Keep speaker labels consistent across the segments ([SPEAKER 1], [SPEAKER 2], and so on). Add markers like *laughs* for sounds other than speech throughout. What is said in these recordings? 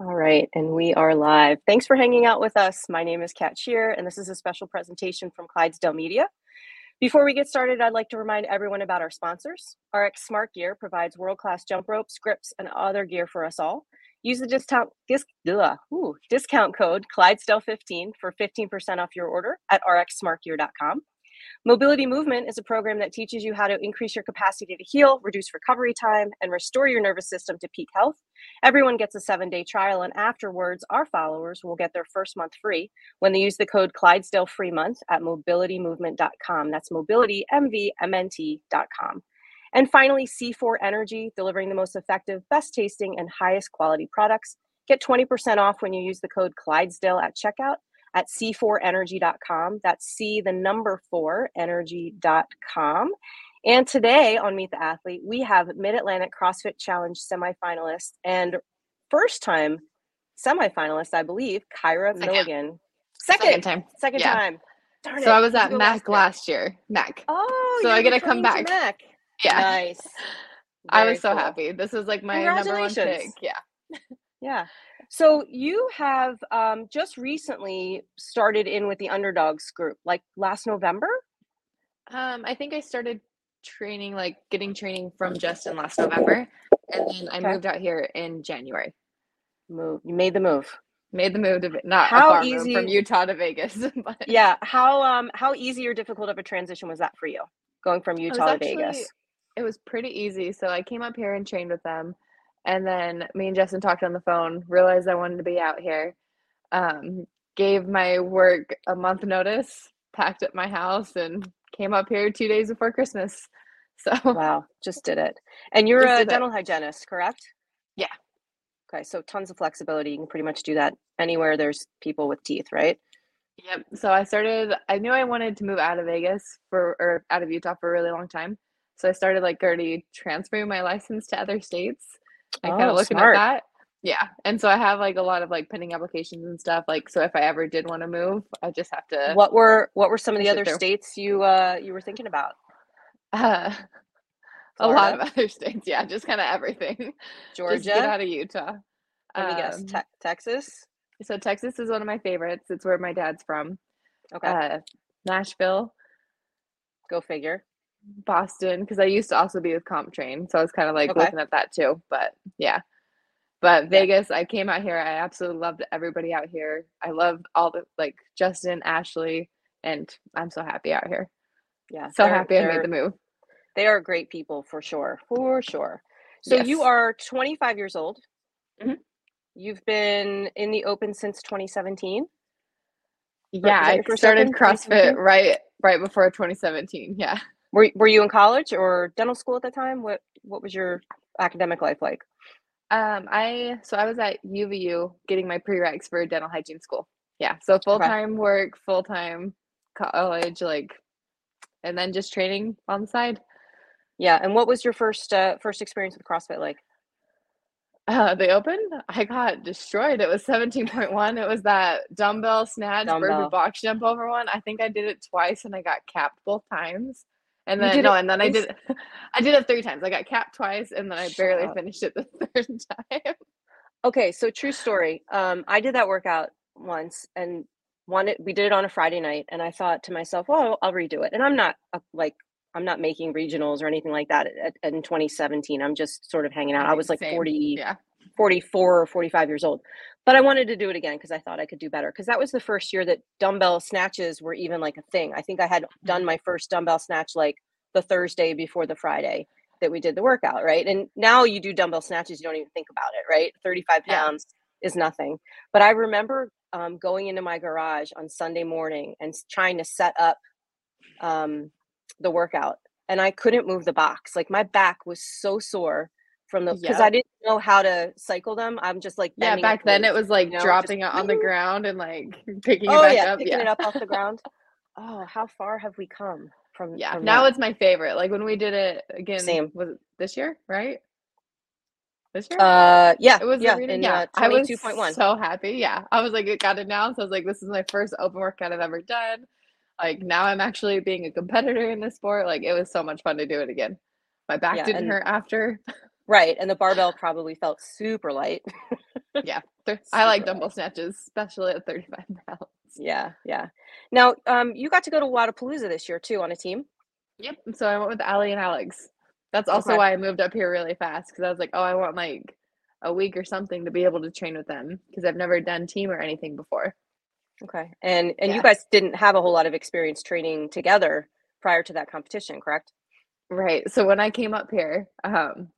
[SPEAKER 1] All right, and we are live. Thanks for hanging out with us. My name is Kat Shear, and this is a special presentation from Clydesdale Media. Before we get started, I'd like to remind everyone about our sponsors. RX Smart Gear provides world-class jump ropes, grips, and other gear for us all. Use the discount dis, ugh, ooh, discount code Clydesdale15 for 15% off your order at rxsmartgear.com. Mobility Movement is a program that teaches you how to increase your capacity to heal, reduce recovery time, and restore your nervous system to peak health. Everyone gets a seven day trial, and afterwards, our followers will get their first month free when they use the code Clydesdale Free Month at mobilitymovement.com. That's mobilitymvmnt.com. And finally, C4 Energy, delivering the most effective, best tasting, and highest quality products. Get 20% off when you use the code Clydesdale at checkout at c4energy.com. That's C, the number four, energy.com. And today on Meet the Athlete, we have Mid Atlantic CrossFit Challenge semifinalist and first time semifinalist, I believe, Kyra
[SPEAKER 2] Second.
[SPEAKER 1] Milligan.
[SPEAKER 2] Second,
[SPEAKER 1] Second,
[SPEAKER 2] time.
[SPEAKER 1] second
[SPEAKER 2] Yeah.
[SPEAKER 1] time. Darn
[SPEAKER 2] So
[SPEAKER 1] it,
[SPEAKER 2] I was at MAC last year. MAC.
[SPEAKER 1] Oh,
[SPEAKER 2] So I get to come
[SPEAKER 1] to
[SPEAKER 2] back.
[SPEAKER 1] Mac.
[SPEAKER 2] Yeah.
[SPEAKER 1] Nice.
[SPEAKER 2] I
[SPEAKER 1] Very
[SPEAKER 2] was so
[SPEAKER 1] cool.
[SPEAKER 2] happy. This is like my number one pick. Yeah.
[SPEAKER 1] Yeah. So you have um, just recently started in with the underdogs group, like last November.
[SPEAKER 2] Um, I think I started training, like getting training from Justin last November. And then I
[SPEAKER 1] Okay.
[SPEAKER 2] moved out here in January.
[SPEAKER 1] Move. You made the move.
[SPEAKER 2] Made the move to not
[SPEAKER 1] How
[SPEAKER 2] move from Utah to Vegas. *laughs* but
[SPEAKER 1] Yeah. How um how easy or difficult of a transition was that for you, going from Utah to
[SPEAKER 2] actually-
[SPEAKER 1] Vegas?
[SPEAKER 2] It was pretty easy. So I came up here and trained with them. And then me and Justin talked on the phone, realized I wanted to be out here. Um, gave my work a month notice, packed up my house, and came up here two days before Christmas. So
[SPEAKER 1] Wow, just did it. And you're a
[SPEAKER 2] did it.
[SPEAKER 1] dental hygienist, correct?
[SPEAKER 2] Yeah.
[SPEAKER 1] Okay, so tons of flexibility. You can pretty much do that anywhere there's people with teeth, right?
[SPEAKER 2] Yep. So I started, I knew I wanted to move out of Vegas for, or out of Utah for a really long time. So I started like already transferring my license to other states and kind
[SPEAKER 1] Oh,
[SPEAKER 2] of looking
[SPEAKER 1] smart.
[SPEAKER 2] at that. Yeah. And so I have like a lot of like pending applications and stuff. Like, so if I ever did want to move, I just have to,
[SPEAKER 1] What were what were some of the other
[SPEAKER 2] through.
[SPEAKER 1] states you uh you were thinking about? *laughs*
[SPEAKER 2] uh, a lot of other *laughs* states. Yeah. Just kind of everything. *laughs* Just get
[SPEAKER 1] Georgia?
[SPEAKER 2] out of Utah.
[SPEAKER 1] Let me guess.
[SPEAKER 2] Um,
[SPEAKER 1] Te- Texas?
[SPEAKER 2] so Texas is one of my favorites. It's where my dad's from.
[SPEAKER 1] Okay,
[SPEAKER 2] Uh, Nashville.
[SPEAKER 1] go figure.
[SPEAKER 2] Boston because I used to also be with Comp Train, so I was kind of like
[SPEAKER 1] Okay.
[SPEAKER 2] looking at that too. But yeah, but Vegas, I came out here. I absolutely loved everybody out here. I loved all the like Justin, Ashley, and I'm so happy out here.
[SPEAKER 1] Yeah.
[SPEAKER 2] So happy I made the move.
[SPEAKER 1] They are great people for sure. For sure. So you are 25 years old.
[SPEAKER 2] Mhm.
[SPEAKER 1] You've been in the open since 2017.
[SPEAKER 2] Yeah, I started CrossFit right right before 2017. Yeah.
[SPEAKER 1] Were were you in college or dental school at the time? What what was your academic life like?
[SPEAKER 2] Um, I so I was at UVU getting my prereqs for dental hygiene school. Yeah, so full time work, full time college, like, and then just training on the side.
[SPEAKER 1] Yeah, and what was your first uh, first experience with CrossFit like?
[SPEAKER 2] Uh, the open, I got destroyed. It was 17.1. It was that dumbbell snatch,
[SPEAKER 1] Dumbbell.
[SPEAKER 2] burpee box jump over one. I think I did it twice and I got capped both times. And then no, and then I did *laughs* I did it three times. I got capped twice and then I
[SPEAKER 1] Shut
[SPEAKER 2] barely
[SPEAKER 1] up.
[SPEAKER 2] finished it the *laughs* third time.
[SPEAKER 1] Okay, so true story. Um, I did that workout once and wanted we did it on a Friday night, and I thought to myself, "Well, I'll redo it." And I'm not uh, like I'm not making regionals or anything like that at, at- in 2017. I'm just sort of hanging out. I was like
[SPEAKER 2] Same.
[SPEAKER 1] 40,
[SPEAKER 2] Yeah.
[SPEAKER 1] 44 or 45 years old, but I wanted to do it again because I thought I could do better. Because that was the first year that dumbbell snatches were even like a thing. I think I had done my first dumbbell snatch like the Thursday before the Friday that we did the workout, right? And now you do dumbbell snatches, you don't even think about it, right? 35
[SPEAKER 2] Yeah.
[SPEAKER 1] pounds is nothing. But I remember um, going into my garage on Sunday morning and trying to set up um, the workout, and I couldn't move the box. Like my back was so sore from the because I didn't know how to cycle them. I'm just like
[SPEAKER 2] Yeah, back then it was like
[SPEAKER 1] you know, just
[SPEAKER 2] dropping it on the ground and like *laughs* picking
[SPEAKER 1] Oh
[SPEAKER 2] it back
[SPEAKER 1] yeah,
[SPEAKER 2] up.
[SPEAKER 1] picking
[SPEAKER 2] Yeah.
[SPEAKER 1] it up off the *laughs* ground. Oh, how far have we come from?
[SPEAKER 2] Yeah.
[SPEAKER 1] from
[SPEAKER 2] Now
[SPEAKER 1] that?
[SPEAKER 2] it's my favorite. Like when we did it again,
[SPEAKER 1] Same.
[SPEAKER 2] was it this year, right? This year?
[SPEAKER 1] Uh, yeah,
[SPEAKER 2] It was
[SPEAKER 1] yeah, in
[SPEAKER 2] yeah,
[SPEAKER 1] uh,
[SPEAKER 2] I was
[SPEAKER 1] 22.1.
[SPEAKER 2] so happy. Yeah, I was like, it got announced. I was like, this is my first open workout I've ever done. Like now I'm actually being a competitor in this sport. Like it was so much fun to do it again. My back
[SPEAKER 1] Yeah,
[SPEAKER 2] didn't
[SPEAKER 1] and-
[SPEAKER 2] hurt after. *laughs*
[SPEAKER 1] Right, and the barbell probably felt super light.
[SPEAKER 2] Yeah, th *laughs* I like
[SPEAKER 1] Super
[SPEAKER 2] dumbbell
[SPEAKER 1] light.
[SPEAKER 2] snatches, especially at 35 *laughs* pounds.
[SPEAKER 1] Yeah, yeah. Now, um, you got to go to Wodapalooza this year too on a team?
[SPEAKER 2] Yep, so I went with Ali and Alex. That's also
[SPEAKER 1] Okay.
[SPEAKER 2] why I moved up here really fast because I was like, "Oh, I want, like, a week or something to be able to train with them because I've never done team or anything before.
[SPEAKER 1] Okay, and and you guys didn't have a whole lot of experience training together prior to that competition, correct?
[SPEAKER 2] Right, so when I came up here, um,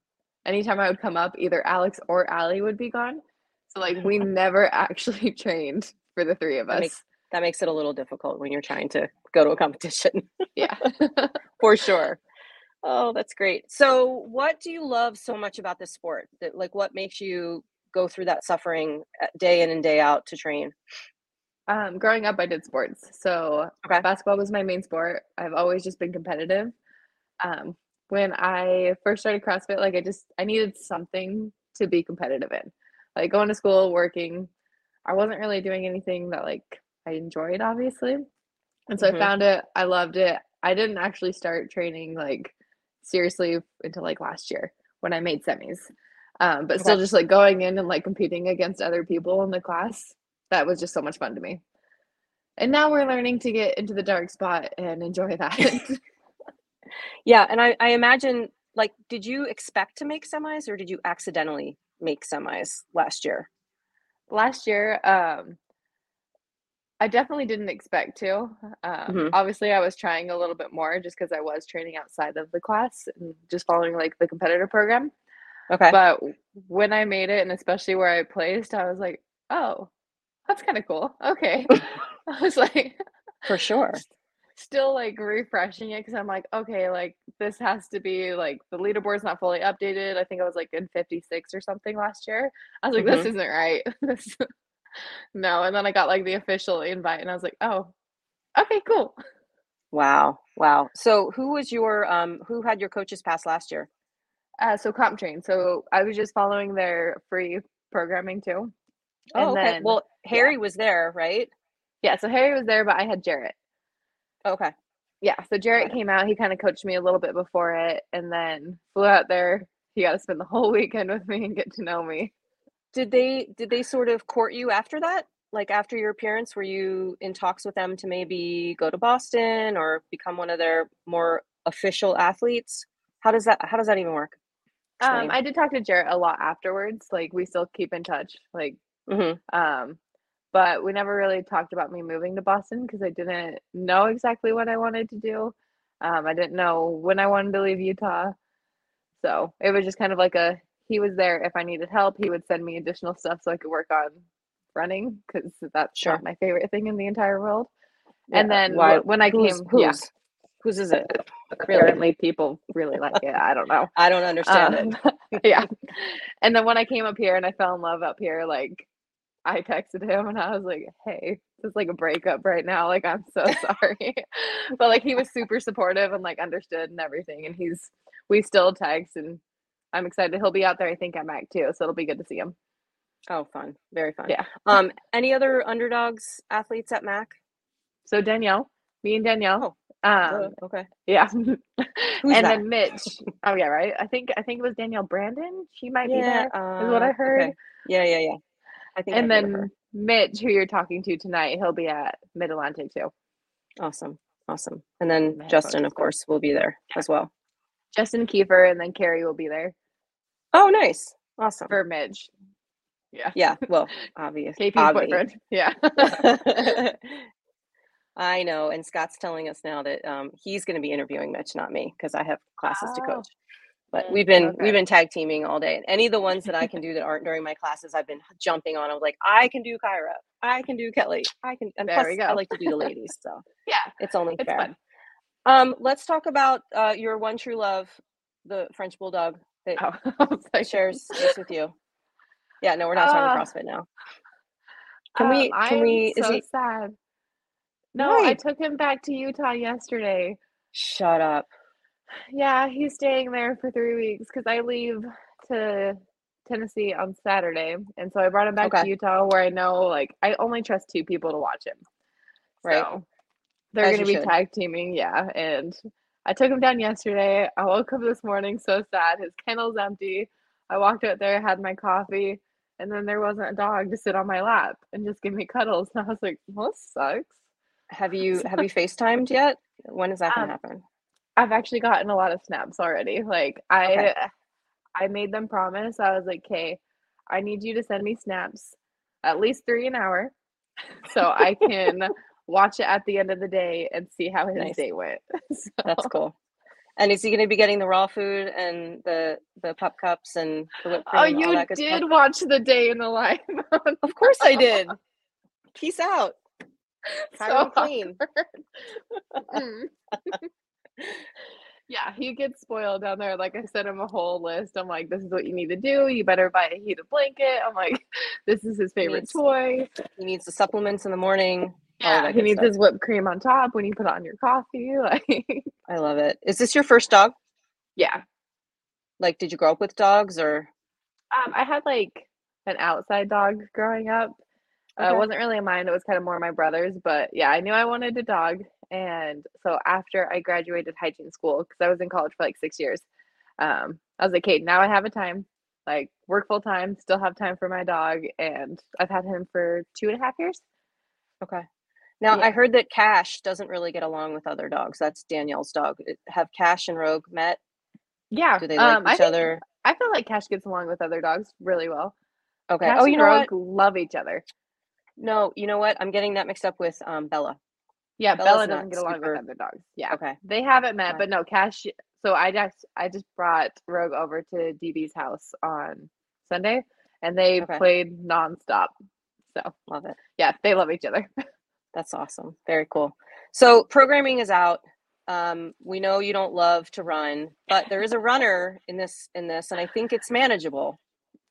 [SPEAKER 2] anytime I would come up, either Alex or Allie would be gone. So, like, we *laughs* never actually *laughs* trained for the 3 of
[SPEAKER 1] That makes
[SPEAKER 2] us.
[SPEAKER 1] that makes it a little difficult when you're trying to go to a competition.
[SPEAKER 2] Yeah. *laughs*
[SPEAKER 1] For sure. Oh, that's great. So, what do you love so much about this sport? That like, what makes you go through that suffering, uh, day in and day out to train?
[SPEAKER 2] Um, growing up, I did sports. So,
[SPEAKER 1] Okay.
[SPEAKER 2] basketball was my main sport. I've always just been competitive. Um, when I first started CrossFit, like, I just I needed something to be competitive in. Like, going to school, working, I wasn't really doing anything that, like, I enjoyed, obviously. And so I
[SPEAKER 1] Mhm.
[SPEAKER 2] found it, I loved it. I didn't actually start training, like, seriously until, like, last year when I made semis. Um, but still just, like, going in and, like, competing against other people in the class, that was just so much fun to me. And now we're learning to get into the dark spot and enjoy *laughs* that.
[SPEAKER 1] Yeah, and I I imagine like, did you expect to make semis or did you accidentally make semis last year?
[SPEAKER 2] Last year, um I definitely didn't expect to. Um,
[SPEAKER 1] Mhm.
[SPEAKER 2] obviously, I was trying a little bit more just because I was training outside of the class and just following, like, the competitor program.
[SPEAKER 1] Okay.
[SPEAKER 2] But when I made it, and especially where I placed, I was like, "Oh, that's kinda cool. Okay." *laughs* *laughs* I was like
[SPEAKER 1] For sure. *laughs*
[SPEAKER 2] still, like, refreshing it because I'm like, "Okay, like, this has to be, like the leaderboard's not fully updated." I think I was, like, in 56 or something last year. I was like, "This
[SPEAKER 1] Mhm.
[SPEAKER 2] isn't right. *laughs* This" *laughs* No, and then I got, like, the official invite, and I was like, "Oh, okay, cool."
[SPEAKER 1] Wow, wow. So, who was your, um who had your coaches pass last year?
[SPEAKER 2] Uh, so comp train. So, I was just following their free programming too.
[SPEAKER 1] Oh,
[SPEAKER 2] And
[SPEAKER 1] okay.
[SPEAKER 2] then
[SPEAKER 1] Well,
[SPEAKER 2] yeah.
[SPEAKER 1] Harry was there, right?
[SPEAKER 2] Yeah, so Harry was there, but I had Jarrett.
[SPEAKER 1] Okay.
[SPEAKER 2] Yeah, so Jarrett came out, he kinda coached me a little bit before it, and then flew out there. He got to spend the whole *laughs* weekend with me and get to know me.
[SPEAKER 1] Did they did they sort of court you after that? Like, after your appearance, were you in talks with them to maybe go to Boston or become one of their more official athletes? How does that how does that even work?
[SPEAKER 2] Um, I did talk to Jarrett a lot afterwards, like, we still keep in touch, like,
[SPEAKER 1] Mhm.
[SPEAKER 2] um, but we never really talked about me moving to Boston because I didn't know exactly what I wanted to do. Um, I didn't know when I wanted to leave Utah. So, it was just kind of like a he was there if I needed help, he would send me additional stuff so I could work on running because that's
[SPEAKER 1] Sure.
[SPEAKER 2] my favorite thing in the entire world.
[SPEAKER 1] Yeah,
[SPEAKER 2] And then
[SPEAKER 1] why
[SPEAKER 2] when I
[SPEAKER 1] whose
[SPEAKER 2] came yeah.
[SPEAKER 1] whose? Is it? Really?
[SPEAKER 2] Apparently people really like it, I don't know.
[SPEAKER 1] I don't understand
[SPEAKER 2] Um,
[SPEAKER 1] it. *laughs*
[SPEAKER 2] yeah. And then when I came up here and I fell in love up here, like, I texted him and I was like, "Hey, this is like a breakup right now, like, I'm so *laughs* sorry." But, like, he was super supportive and, like, understood and everything, and he's we still text, and I'm excited. He'll be out there, I think, at MAC too, so it'll be good to see him.
[SPEAKER 1] Oh, fun. Very fun.
[SPEAKER 2] Yeah.
[SPEAKER 1] Um, any other underdogs athletes at MAC?
[SPEAKER 2] So Danielle, me and Danielle,
[SPEAKER 1] Duh,
[SPEAKER 2] um
[SPEAKER 1] okay.
[SPEAKER 2] yeah.
[SPEAKER 1] Who's
[SPEAKER 2] And
[SPEAKER 1] that?
[SPEAKER 2] then Mitch. *laughs* Oh, yeah, right? I think I think it was Danielle Brandon? She might be there.
[SPEAKER 1] Yeah,
[SPEAKER 2] there, is what
[SPEAKER 1] uh,
[SPEAKER 2] I heard.
[SPEAKER 1] okay. Yeah, yeah, yeah. I think
[SPEAKER 2] And
[SPEAKER 1] I've heard of her.
[SPEAKER 2] then Mitch, who you're talking to tonight, he'll be at Mid-Atlantic too.
[SPEAKER 1] Awesome, awesome. And then
[SPEAKER 2] Man,
[SPEAKER 1] Justin, of course, will be there
[SPEAKER 2] Yeah.
[SPEAKER 1] as well.
[SPEAKER 2] Justin Kiefer and then Carrie will be there
[SPEAKER 1] Oh, nice. Awesome.
[SPEAKER 2] for Midge. Yeah.
[SPEAKER 1] Yeah, well, *laughs* obvious
[SPEAKER 2] KP's
[SPEAKER 1] obvi.
[SPEAKER 2] boyfriend. Yeah. *laughs*
[SPEAKER 1] I know, and Scott's telling us now that, um, he's gonna be interviewing Mitch, not me, because I have classes to
[SPEAKER 2] Oh.
[SPEAKER 1] coach. But
[SPEAKER 2] Mm,
[SPEAKER 1] we've been
[SPEAKER 2] okay.
[SPEAKER 1] we've been tag teaming all day, and any of the ones that I can do that aren't during my classes, I've been jumping on. I was like, "I can do Kyra. I can do Kelly. I can" and
[SPEAKER 2] There
[SPEAKER 1] plus,
[SPEAKER 2] we
[SPEAKER 1] I like to do the ladies, so *laughs*
[SPEAKER 2] Yeah,
[SPEAKER 1] it's only
[SPEAKER 2] it's
[SPEAKER 1] fair.
[SPEAKER 2] fun.
[SPEAKER 1] Um, let's talk about, uh, your one true love, the French Bulldog that
[SPEAKER 2] Oh, I was like
[SPEAKER 1] shares space with you. Yeah, no, we're not talking
[SPEAKER 2] Uh,
[SPEAKER 1] CrossFit now. Can
[SPEAKER 2] um,
[SPEAKER 1] we can
[SPEAKER 2] am
[SPEAKER 1] we is
[SPEAKER 2] so
[SPEAKER 1] he
[SPEAKER 2] sad. No, I took him back to Utah yesterday.
[SPEAKER 1] Shut up.
[SPEAKER 2] Yeah, he's staying there for 3 weeks because I leave to Tennessee on Saturday, and so I brought him back to Utah where I know, like, I only trust 2 people to watch him.
[SPEAKER 1] Right.
[SPEAKER 2] So, they're
[SPEAKER 1] As
[SPEAKER 2] gonna be
[SPEAKER 1] should.
[SPEAKER 2] tag teaming, yeah, and I took him down yesterday. I woke up this morning so sad. His kennel's empty. I walked out there, had my coffee, and then there wasn't a dog to sit on my lap and just give me cuddles. *laughs* And I was like, well, this sucks.
[SPEAKER 1] Have you *laughs* have you FaceTimed yet? When is that gonna
[SPEAKER 2] Um,
[SPEAKER 1] happen?
[SPEAKER 2] I've actually gotten a lot of snaps already. Like I
[SPEAKER 1] Okay.
[SPEAKER 2] I made them promise. I was like, "Okay, I need you to send me snaps at least 3 an hour *laughs* so I can *laughs* watch it at the end of the day and see how his
[SPEAKER 1] Nice.
[SPEAKER 2] day went." *laughs* So
[SPEAKER 1] That's cool. And is he gonna be getting the raw food and the the pup cups and the whipped oh, cream
[SPEAKER 2] Oh,
[SPEAKER 1] and all
[SPEAKER 2] you did
[SPEAKER 1] stuff?
[SPEAKER 2] watch the day in the life.
[SPEAKER 1] Of course I did. Peace out.
[SPEAKER 2] so
[SPEAKER 1] clean.
[SPEAKER 2] Yeah, he gets spoiled down there. Like I sent him a whole list. I'm like, this is what you need to do. You better buy a heated blanket. I'm like, *laughs* this is his favorite
[SPEAKER 1] Needs-
[SPEAKER 2] toy.
[SPEAKER 1] He needs the supplements in the morning.
[SPEAKER 2] Yeah, he needs
[SPEAKER 1] stuff.
[SPEAKER 2] his whipped cream on top when you put it on your coffee. *laughs* Like,
[SPEAKER 1] I love it. Is this your first dog?
[SPEAKER 2] yeah.
[SPEAKER 1] Like, did you grow up with dogs or?
[SPEAKER 2] Um, I had like an outside dog growing up. Uh, it wasn't really mine. It was kind of more my brother's. But yeah, I knew I wanted a dog. And so after I graduated hygiene school, because I was in college for like six years, um, I was like, okay, now I have a time, like work full time, still have time for my dog. And I've had him for two and a half years.
[SPEAKER 1] Okay. Now
[SPEAKER 2] Yeah.
[SPEAKER 1] I heard that Cash doesn't really get along with other dogs. That's Danielle's dog. Have Cash and Rogue met?
[SPEAKER 2] Yeah.
[SPEAKER 1] Do they like
[SPEAKER 2] um, I
[SPEAKER 1] each
[SPEAKER 2] think-
[SPEAKER 1] other?
[SPEAKER 2] I feel like Cash gets along with other dogs really well.
[SPEAKER 1] Okay.
[SPEAKER 2] Cash
[SPEAKER 1] oh, you know
[SPEAKER 2] Rogue
[SPEAKER 1] what?
[SPEAKER 2] love each other.
[SPEAKER 1] No, you know what? I'm getting that mixed up with um, Bella.
[SPEAKER 2] Yeah,
[SPEAKER 1] Bella's
[SPEAKER 2] Bella doesn't get along
[SPEAKER 1] super-
[SPEAKER 2] with other dogs. Yeah.
[SPEAKER 1] Okay.
[SPEAKER 2] They haven't met,
[SPEAKER 1] Okay.
[SPEAKER 2] but no, Cash. So I just I just brought Rogue over to DB's house on Sunday, and they
[SPEAKER 1] Okay.
[SPEAKER 2] played nonstop. So
[SPEAKER 1] Love it.
[SPEAKER 2] yeah, they love each other. *laughs*
[SPEAKER 1] That's awesome. Very cool. So programming is out. Um, we know you don't love to run, but there is a runner in this in this, and I think it's manageable.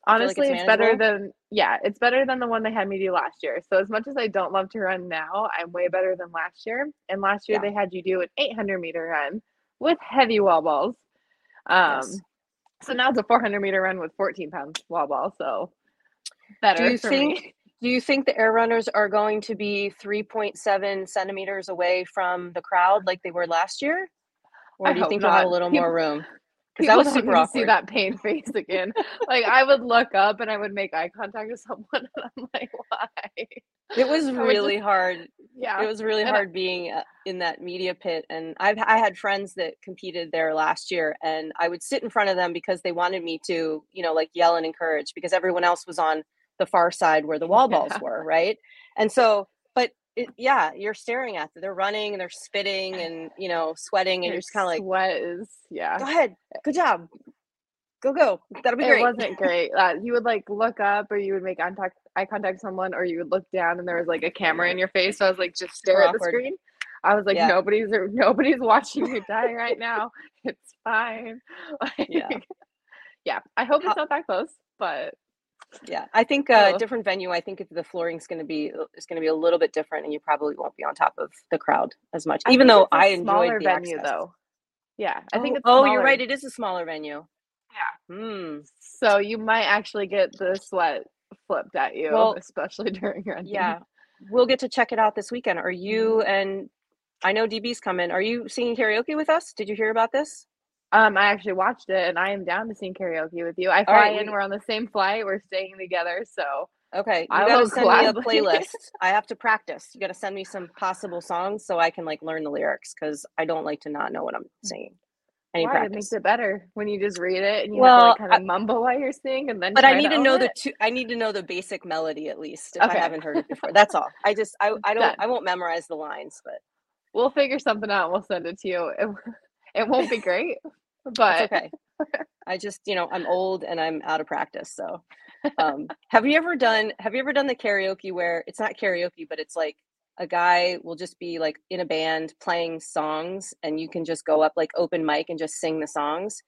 [SPEAKER 1] Feel like
[SPEAKER 2] Honestly,
[SPEAKER 1] it's
[SPEAKER 2] it's, better than yeah, it's better than the one they had me do last year. So as much as I don't love to run now, I'm way better than last year. And last year
[SPEAKER 1] Yeah.
[SPEAKER 2] they had you do an 800 meter run with heavy wall balls. Um,
[SPEAKER 1] Yes.
[SPEAKER 2] so now it's a 400 meter run with 14 pounds wall ball. So better
[SPEAKER 1] Do
[SPEAKER 2] you
[SPEAKER 1] think-
[SPEAKER 2] me.
[SPEAKER 1] Do you think the air runners are going to be 3.7 centimeters away from the crowd like they were last year? Or
[SPEAKER 2] I
[SPEAKER 1] do you
[SPEAKER 2] hope
[SPEAKER 1] think you'll have a little
[SPEAKER 2] People-
[SPEAKER 1] more room? Because
[SPEAKER 2] People
[SPEAKER 1] that was super
[SPEAKER 2] see that pain face again. like I would look up and I would make eye contact with *laughs* someone, and I'm like, why?
[SPEAKER 1] It was really
[SPEAKER 2] just-
[SPEAKER 1] hard.
[SPEAKER 2] Yeah,
[SPEAKER 1] It was really
[SPEAKER 2] I-
[SPEAKER 1] hard being uh, in that media pit. And I've I had friends that competed there last year, and I would sit in front of them because they wanted me to, you know, like yell and encourage because everyone else was on the far side where the wall *laughs* balls
[SPEAKER 2] Yeah.
[SPEAKER 1] were, right? And so, it, yeah, you're staring at them. They're running and they're spitting and you know sweating, and
[SPEAKER 2] your
[SPEAKER 1] you're just kind of like,
[SPEAKER 2] sweat is yeah.
[SPEAKER 1] go ahead, good job, go go, that'll be
[SPEAKER 2] It
[SPEAKER 1] great.
[SPEAKER 2] wasn't great. Uh, you would like look up, or you would make eye contact, eye contact with someone, or you would look down, and there was like a camera in your face. So I was like, just stare at the screen. I was like,
[SPEAKER 1] Yeah.
[SPEAKER 2] nobody's nobody's watching you die right now. *laughs* It's fine. *laughs* Like,
[SPEAKER 1] Yeah.
[SPEAKER 2] yeah. I hope
[SPEAKER 1] How-
[SPEAKER 2] it's not that close, but
[SPEAKER 1] Yeah, I think uh,
[SPEAKER 2] Oh.
[SPEAKER 1] different venue. I think if the is going to be is going to be a little bit different, and you probably won't be on top of the crowd as much.
[SPEAKER 2] I
[SPEAKER 1] Even though I enjoyed the
[SPEAKER 2] venue
[SPEAKER 1] access.
[SPEAKER 2] though. Yeah, I think
[SPEAKER 1] oh,
[SPEAKER 2] it's.
[SPEAKER 1] oh, you're right. It is a smaller venue.
[SPEAKER 2] Yeah.
[SPEAKER 1] Hmm.
[SPEAKER 2] So you might actually get the sweat flipped at you,
[SPEAKER 1] Well,
[SPEAKER 2] especially *laughs* during running.
[SPEAKER 1] Yeah, we'll get to check it out this weekend. Are you
[SPEAKER 2] Mm-hmm.
[SPEAKER 1] and I know DB's coming. Are you singing karaoke with us? Did you hear about this?
[SPEAKER 2] Um, I actually watched it, and I am down to sing karaoke with you. I fly
[SPEAKER 1] right,
[SPEAKER 2] in.
[SPEAKER 1] we-
[SPEAKER 2] We're on the same flight. We're staying together, so
[SPEAKER 1] Okay, you
[SPEAKER 2] I
[SPEAKER 1] got to
[SPEAKER 2] will
[SPEAKER 1] send me a *laughs* playlist. I have to practice. You got to send me some possible songs so I can like learn the lyrics because I don't like to not know what I'm singing. Need
[SPEAKER 2] why it makes it better when you just read it and you
[SPEAKER 1] Well,
[SPEAKER 2] have to like kind of mumble while you're singing, and then.
[SPEAKER 1] but I need to
[SPEAKER 2] own
[SPEAKER 1] know the two. I need to know the basic melody at least if
[SPEAKER 2] Okay.
[SPEAKER 1] I haven't heard it before. That's all. I just I I don't
[SPEAKER 2] Done.
[SPEAKER 1] I won't memorize the lines, but
[SPEAKER 2] We'll figure something out. and We'll send it to you. It, *laughs* it won't be great, but
[SPEAKER 1] it's okay. *laughs* I just you know I'm old and I'm out of practice. So, um, have you ever done Have you ever done the karaoke where it's not karaoke, but it's like a guy will just be like in a band playing songs, and you can just go up like open mic and just sing the songs.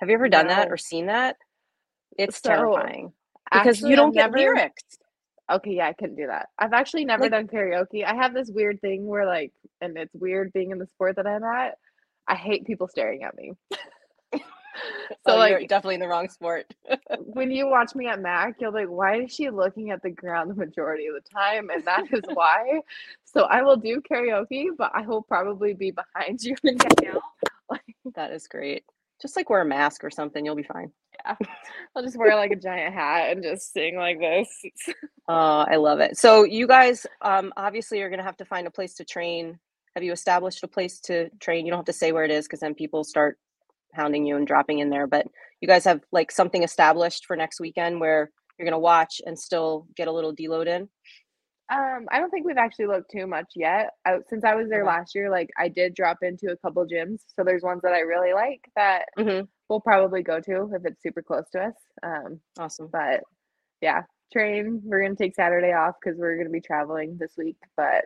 [SPEAKER 1] Have you ever done that or seen that? It's
[SPEAKER 2] So,
[SPEAKER 1] terrifying because
[SPEAKER 2] actually,
[SPEAKER 1] you don't
[SPEAKER 2] I've
[SPEAKER 1] get
[SPEAKER 2] never-
[SPEAKER 1] lyrics.
[SPEAKER 2] Okay, yeah, I couldn't do that. I've actually never
[SPEAKER 1] Like-
[SPEAKER 2] done karaoke. I have this weird thing where like, and it's weird being in the sport that I'm at. I hate people staring at me. *laughs* so
[SPEAKER 1] oh, you're
[SPEAKER 2] like
[SPEAKER 1] definitely in the wrong sport. *laughs*
[SPEAKER 2] when you watch me at Mac, you're like, why is she looking at the ground the majority of the time? And that is *laughs* why. So I will do karaoke, but I will probably be behind you and.
[SPEAKER 1] That is great. Just like wear a mask or something, you'll be fine.
[SPEAKER 2] Yeah. I'll just wear like a giant hat and just sing like this.
[SPEAKER 1] Oh, I love it. So you guys um, obviously are going to have to find a place to train. Have you established a place to train? You don't have to say where it is because then people start hounding you and dropping in there. But you guys have like something established for next weekend where you're going to watch and still get a little deload in.
[SPEAKER 2] Um, I don't think we've actually looked too much yet. I, since I was there
[SPEAKER 1] Okay.
[SPEAKER 2] last year, like I did drop into a couple gyms. So there's ones that I really like that
[SPEAKER 1] hmm
[SPEAKER 2] we'll probably go to if it's super close to us. Um,
[SPEAKER 1] Awesome.
[SPEAKER 2] but yeah, train. We're gonna take Saturday off because we're gonna be traveling this week. But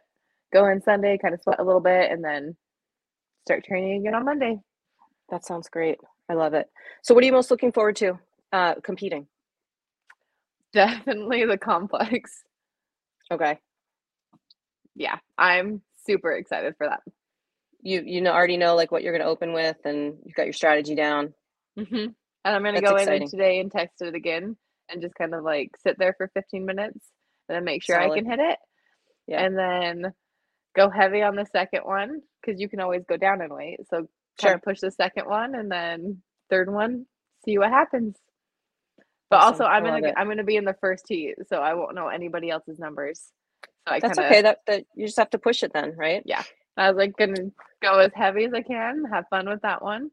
[SPEAKER 2] go in Sunday, kind of sweat a little bit, and then start training again on Monday.
[SPEAKER 1] That sounds great. I love it. So what are you most looking forward to uh, competing?
[SPEAKER 2] Definitely the complex.
[SPEAKER 1] Okay.
[SPEAKER 2] Yeah, I'm super excited for that.
[SPEAKER 1] You you know already know like what you're going to open with and you've got your strategy down.
[SPEAKER 2] hmm And I'm gonna
[SPEAKER 1] That's
[SPEAKER 2] go
[SPEAKER 1] exciting.
[SPEAKER 2] in today and text it again and just kind of like sit there for 15 minutes and then make sure I can hit it.
[SPEAKER 1] Yeah.
[SPEAKER 2] And then go heavy on the second one because you can always go down in weight. So kind
[SPEAKER 1] Sure.
[SPEAKER 2] push the second one and then third one, see what happens. But
[SPEAKER 1] Awesome.
[SPEAKER 2] also I'm gonna
[SPEAKER 1] it.
[SPEAKER 2] I'm gonna be in the first heat, so I won't know anybody else's numbers. So I
[SPEAKER 1] That's
[SPEAKER 2] kind of
[SPEAKER 1] okay. That that you just have to push it then, right?
[SPEAKER 2] Yeah, I was like gonna go as heavy as I can, have fun with that one,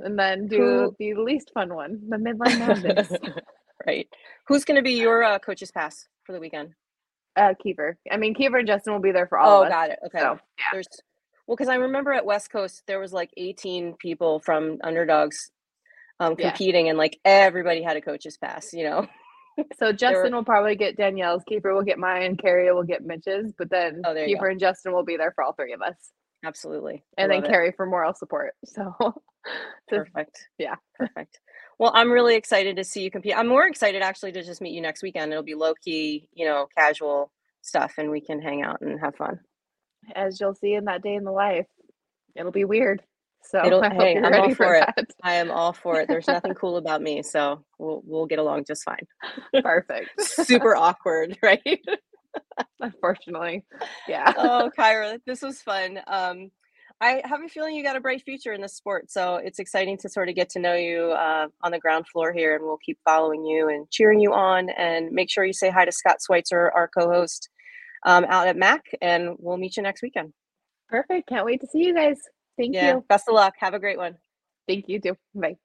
[SPEAKER 2] and then do
[SPEAKER 1] Who-
[SPEAKER 2] the least fun one, the midline mountains. *laughs*
[SPEAKER 1] right. Who's going to be your uh, coach's pass for the weekend?
[SPEAKER 2] Uh, Kiefer. I mean, Kiefer and Justin will be there for all
[SPEAKER 1] oh,
[SPEAKER 2] of us.
[SPEAKER 1] got it. Okay.
[SPEAKER 2] So yeah,
[SPEAKER 1] There's well, because I remember at West Coast there was like 18 people from underdogs um,
[SPEAKER 2] Yeah.
[SPEAKER 1] competing, and like everybody had a coach's pass. You know. *laughs*
[SPEAKER 2] so Justin will probably get Danielle's. Kiefer will get mine. Carrie will get Mitch's. But then
[SPEAKER 1] Oh,
[SPEAKER 2] Kiefer and Justin will be there for all three of us,
[SPEAKER 1] Absolutely.
[SPEAKER 2] And then
[SPEAKER 1] love.
[SPEAKER 2] Carrie for moral support. So *laughs*
[SPEAKER 1] Perfect.
[SPEAKER 2] yeah.
[SPEAKER 1] Perfect. Well, I'm really excited to see you compete. I'm more excited actually to just meet you next weekend. It'll be low key, you know, casual stuff, and we can hang out and have fun.
[SPEAKER 2] as you'll see in that day in the life, it'll be weird. So
[SPEAKER 1] It'll- *laughs*
[SPEAKER 2] I
[SPEAKER 1] hey, I'm all
[SPEAKER 2] for
[SPEAKER 1] for it.
[SPEAKER 2] that.
[SPEAKER 1] I am all for it. There's nothing cool about me, so we'll we'll get along just fine. *laughs*
[SPEAKER 2] Perfect. *laughs*
[SPEAKER 1] Super awkward, right?
[SPEAKER 2] Unfortunately, yeah.
[SPEAKER 1] oh, Kyra, this was fun. Um, I have a feeling you got a bright future in this sport, so it's exciting to sort of get to know you uh, on the ground floor here, and we'll keep following you and cheering you on. And make sure you say hi to Scott Schweitzer, our co-host, um, out at Mac, and we'll meet you next weekend.
[SPEAKER 2] Perfect. Can't wait to see you guys. Thank
[SPEAKER 1] yeah,
[SPEAKER 2] you.
[SPEAKER 1] best of luck. Have a great one.
[SPEAKER 2] Thank you too. Bye.